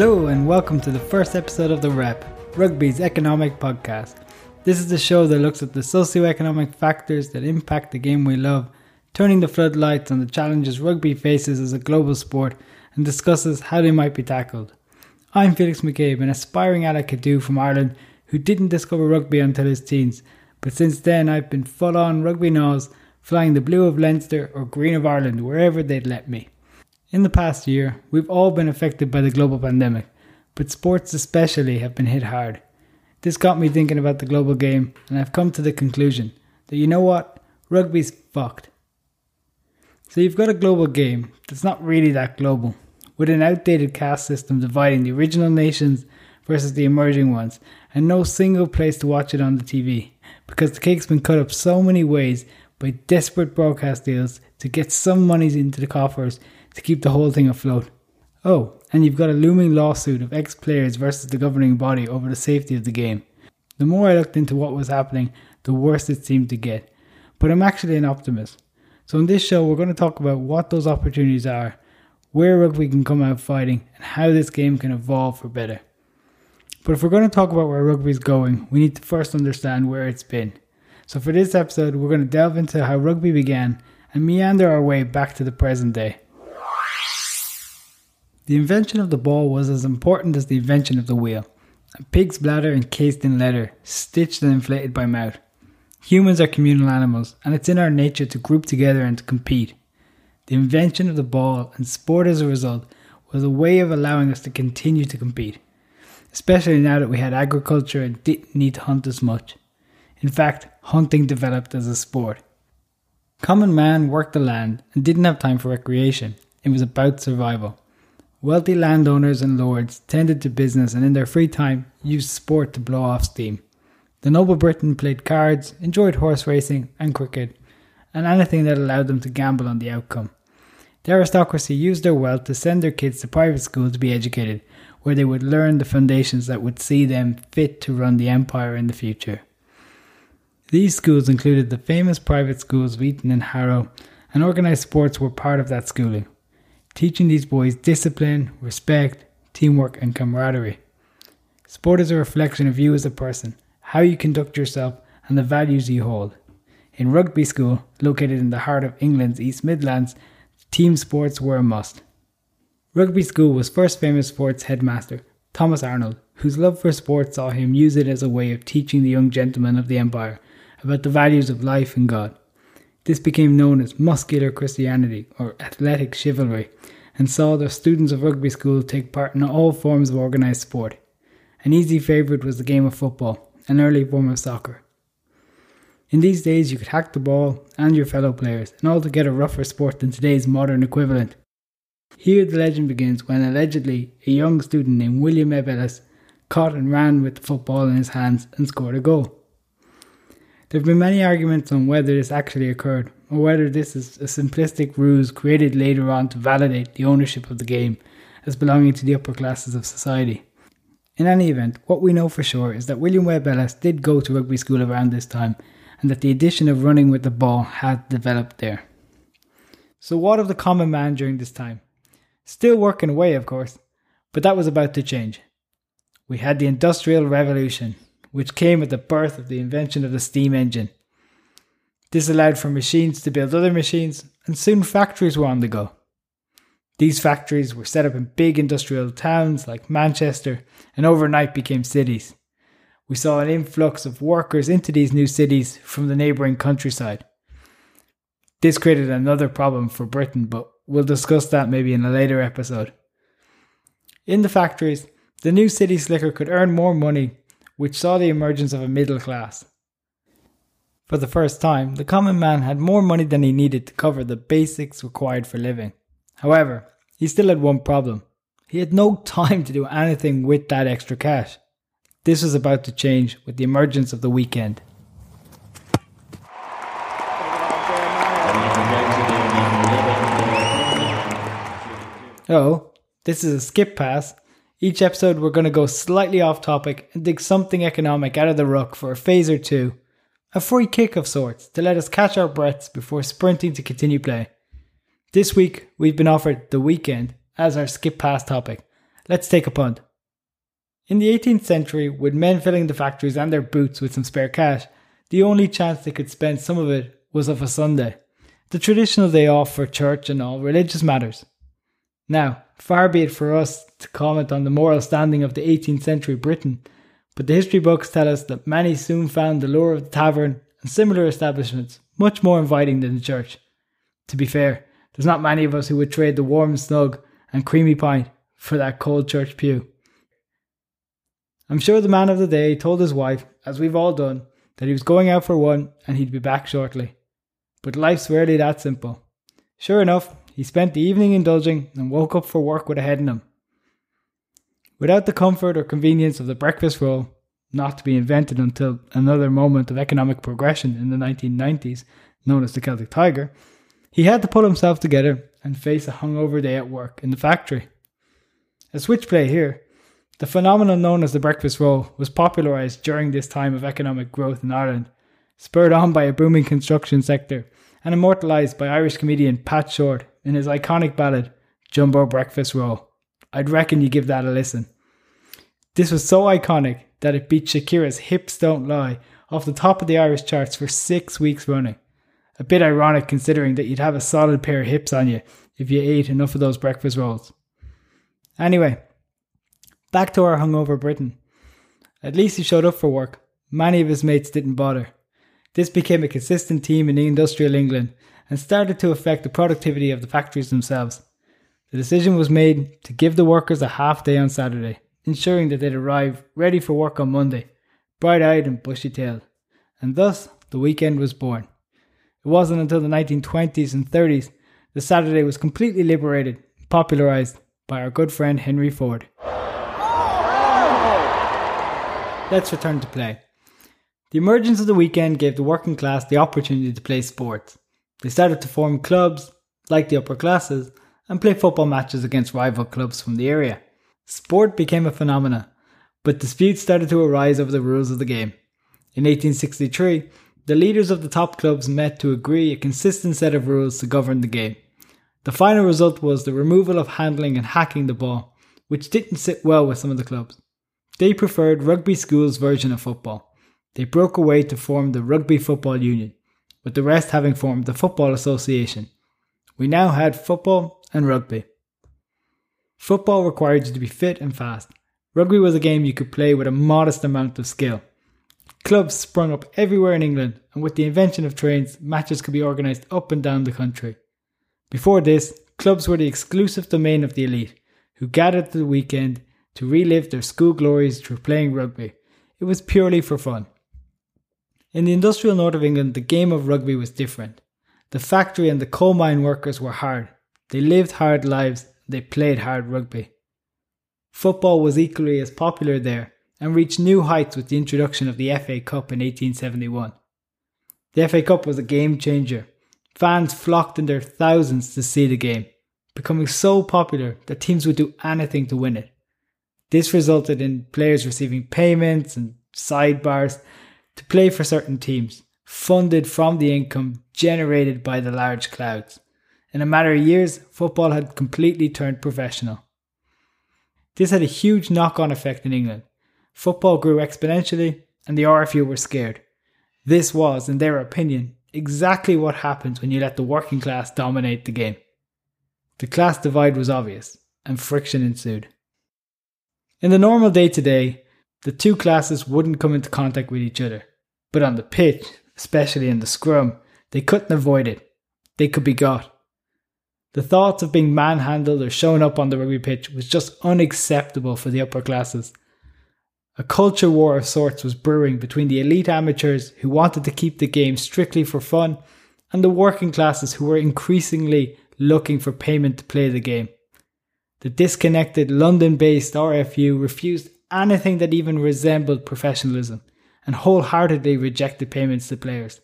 Hello, and welcome to the first episode of The Rep, Rugby's economic podcast. This is the show that looks at the socio-economic factors that impact the game we love, turning the floodlights on the challenges rugby faces as a global sport and discusses how they might be tackled. I'm Felix McCabe, an aspiring alickadoo from Ireland who didn't discover rugby until his teens, but since then I've been full on rugby nose, flying the blue of Leinster or green of Ireland wherever they'd let me. In the past year, we've all been affected by the global pandemic, but sports especially have been hit hard. This got me thinking about the global game, and I've come to the conclusion that you know what? Rugby's fucked. So you've got a global game that's not really that global, with an outdated caste system dividing the original nations versus the emerging ones, and no single place to watch it on the TV, because the cake's been cut up so many ways by desperate broadcast deals to get some monies into the coffers to keep the whole thing afloat. Oh, and you've got a looming lawsuit of ex players versus the governing body over the safety of the game. The more I looked into what was happening, the worse it seemed to get. But I'm actually an optimist. So, in this show, we're going to talk about what those opportunities are, where rugby can come out fighting, and how this game can evolve for better. But if we're going to talk about where rugby is going, we need to first understand where it's been. So, for this episode, we're going to delve into how rugby began and meander our way back to the present day. The invention of the ball was as important as the invention of the wheel. A pig's bladder encased in leather, stitched and inflated by mouth. Humans are communal animals, and it's in our nature to group together and to compete. The invention of the ball and sport as a result was a way of allowing us to continue to compete, especially now that we had agriculture and didn't need to hunt as much. In fact, hunting developed as a sport. Common man worked the land and didn't have time for recreation. It was about survival. Wealthy landowners and lords tended to business and in their free time used sport to blow off steam. The noble Briton played cards, enjoyed horse racing and cricket, and anything that allowed them to gamble on the outcome. The aristocracy used their wealth to send their kids to private schools to be educated, where they would learn the foundations that would see them fit to run the empire in the future. These schools included the famous private schools of Eton and Harrow, and organised sports were part of that schooling teaching these boys discipline, respect, teamwork, and camaraderie. Sport is a reflection of you as a person, how you conduct yourself, and the values you hold. In rugby school, located in the heart of England's East Midlands, team sports were a must. Rugby school was first famous for its headmaster, Thomas Arnold, whose love for sport saw him use it as a way of teaching the young gentlemen of the empire about the values of life and God. This became known as muscular Christianity or athletic chivalry and saw the students of rugby school take part in all forms of organised sport. An easy favourite was the game of football, an early form of soccer. In these days, you could hack the ball and your fellow players, an altogether rougher sport than today's modern equivalent. Here the legend begins when allegedly a young student named William Webb Ellis caught and ran with the football in his hands and scored a goal. There have been many arguments on whether this actually occurred, or whether this is a simplistic ruse created later on to validate the ownership of the game as belonging to the upper classes of society. In any event, what we know for sure is that William Webb Ellis did go to rugby school around this time, and that the addition of running with the ball had developed there. So, what of the common man during this time? Still working away, of course, but that was about to change. We had the Industrial Revolution, which came at the birth of the invention of the steam engine. This allowed for machines to build other machines, and soon factories were on the go. These factories were set up in big industrial towns like Manchester and overnight became cities. We saw an influx of workers into these new cities from the neighbouring countryside. This created another problem for Britain, but we'll discuss that maybe in a later episode. In the factories, the new city slicker could earn more money which saw the emergence of a middle class. For the first time, the common man had more money than he needed to cover the basics required for living. However, he still had one problem. He had no time to do anything with that extra cash. This was about to change with the emergence of the weekend. Oh, this is a skip pass each episode, we're going to go slightly off topic and dig something economic out of the ruck for a phase or two. A free kick of sorts to let us catch our breaths before sprinting to continue play. This week, we've been offered the weekend as our skip pass topic. let's take a punt. In the 18th century, with men filling the factories and their boots with some spare cash, the only chance they could spend some of it was of a Sunday, the traditional day off for church and all religious matters. Now, far be it for us to comment on the moral standing of the 18th century Britain, but the history books tell us that many soon found the lure of the tavern and similar establishments much more inviting than the church. To be fair, there's not many of us who would trade the warm snug and creamy pint for that cold church pew. I'm sure the man of the day told his wife, as we've all done, that he was going out for one and he'd be back shortly. But life's rarely that simple. Sure enough, he spent the evening indulging and woke up for work with a head in him. Without the comfort or convenience of the breakfast roll, not to be invented until another moment of economic progression in the 1990s, known as the Celtic Tiger, he had to pull himself together and face a hungover day at work in the factory. A switch play here. The phenomenon known as the breakfast roll was popularised during this time of economic growth in Ireland, spurred on by a booming construction sector, and immortalised by Irish comedian Pat Shortt in his iconic ballad, Jumbo Breakfast Roll. I'd reckon you give that a listen. This was so iconic that it beat Shakira's Hips Don't Lie off the top of the Irish charts for six weeks running. A bit ironic considering that you'd have a solid pair of hips on you if you ate enough of those breakfast rolls. Anyway, back to our hungover Britain. At least he showed up for work. Many of his mates didn't bother. This became a consistent team in industrial England and started to affect the productivity of the factories themselves. The decision was made to give the workers a half day on Saturday ensuring that they'd arrive ready for work on Monday, bright eyed and bushy tailed. And thus, the weekend was born. It wasn't until the 1920s and 30s that Saturday was completely liberated and popularised by our good friend Henry Ford. Let's return to play. The emergence of the weekend gave the working class the opportunity to play sports. They started to form clubs, like the upper classes, and play football matches against rival clubs from the area. Sport became a phenomenon, but disputes started to arise over the rules of the game. In 1863, the leaders of the top clubs met to agree a consistent set of rules to govern the game. The final result was the removal of handling and hacking the ball, which didn't sit well with some of the clubs. They preferred rugby school's version of football. They broke away to form the Rugby Football Union, with the rest having formed the Football Association. We now had football and rugby. Football required you to be fit and fast. Rugby was a game you could play with a modest amount of skill. Clubs sprung up everywhere in England, and with the invention of trains, matches could be organised up and down the country. Before this, clubs were the exclusive domain of the elite, who gathered at the weekend to relive their school glories through playing rugby. It was purely for fun. In the industrial north of England, the game of rugby was different. The factory and the coal mine workers were hard. They lived hard lives they played hard rugby. Football was equally as popular there and reached new heights with the introduction of the FA Cup in 1871. The FA Cup was a game changer. Fans flocked in their thousands to see the game, becoming so popular that teams would do anything to win it. This resulted in players receiving payments and sidebars to play for certain teams, funded from the income generated by the large crowds. In a matter of years, football had completely turned professional. This had a huge knock on effect in England. Football grew exponentially, and the RFU were scared. This was, in their opinion, exactly what happens when you let the working class dominate the game. The class divide was obvious, and friction ensued. In the normal day to day, the two classes wouldn't come into contact with each other, but on the pitch, especially in the scrum, they couldn't avoid it. They could be got. The thoughts of being manhandled or shown up on the rugby pitch was just unacceptable for the upper classes. A culture war of sorts was brewing between the elite amateurs who wanted to keep the game strictly for fun and the working classes who were increasingly looking for payment to play the game. The disconnected London based RFU refused anything that even resembled professionalism and wholeheartedly rejected payments to players.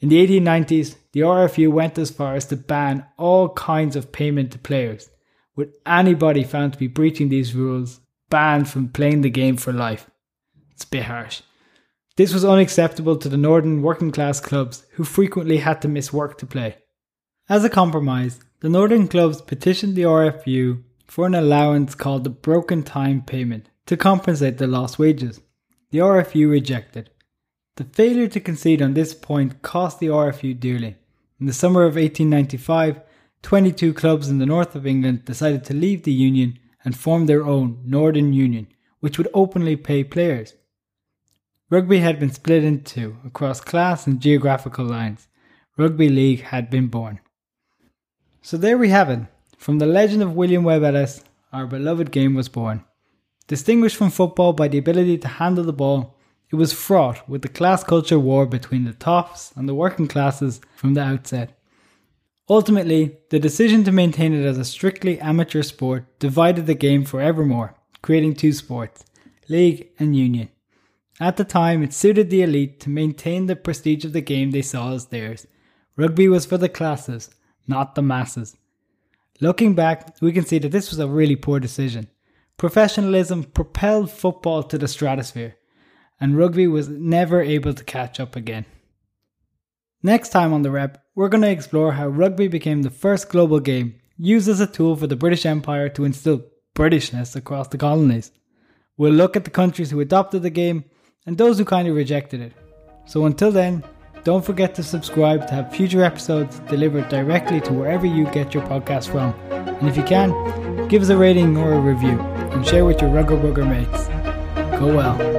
In the 1890s, the RFU went as far as to ban all kinds of payment to players, with anybody found to be breaching these rules banned from playing the game for life. It's a bit harsh. This was unacceptable to the northern working class clubs who frequently had to miss work to play. As a compromise, the northern clubs petitioned the RFU for an allowance called the broken time payment to compensate the lost wages. The RFU rejected. The failure to concede on this point cost the RFU dearly. In the summer of 1895, 22 clubs in the north of England decided to leave the Union and form their own Northern Union, which would openly pay players. Rugby had been split in two across class and geographical lines. Rugby League had been born. So there we have it. From the legend of William Webb Ellis, our beloved game was born. Distinguished from football by the ability to handle the ball, it was fraught with the class culture war between the tops and the working classes from the outset. Ultimately, the decision to maintain it as a strictly amateur sport divided the game forevermore, creating two sports, league and union. At the time, it suited the elite to maintain the prestige of the game they saw as theirs. Rugby was for the classes, not the masses. Looking back, we can see that this was a really poor decision. Professionalism propelled football to the stratosphere, and rugby was never able to catch up again. Next time on the rep, we're going to explore how rugby became the first global game used as a tool for the British Empire to instill Britishness across the colonies. We'll look at the countries who adopted the game and those who kind of rejected it. So until then, don't forget to subscribe to have future episodes delivered directly to wherever you get your podcast from. And if you can, give us a rating or a review and share with your Rugger mates. Go well.